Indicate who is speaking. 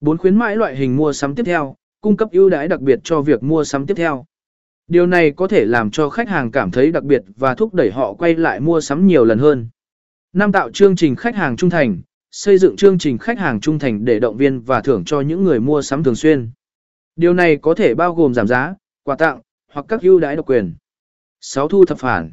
Speaker 1: Bốn khuyến mãi loại hình mua sắm tiếp theo, cung cấp ưu đãi đặc biệt cho việc mua sắm tiếp theo. Điều này có thể làm cho khách hàng cảm thấy đặc biệt và thúc đẩy họ quay lại mua sắm nhiều lần hơn. Năm tạo chương trình khách hàng trung thành, xây dựng chương trình khách hàng trung thành để động viên và thưởng cho những người mua sắm thường xuyên. Điều này có thể bao gồm giảm giá, quà tặng, hoặc các ưu đãi độc quyền. 6. Thu thập phản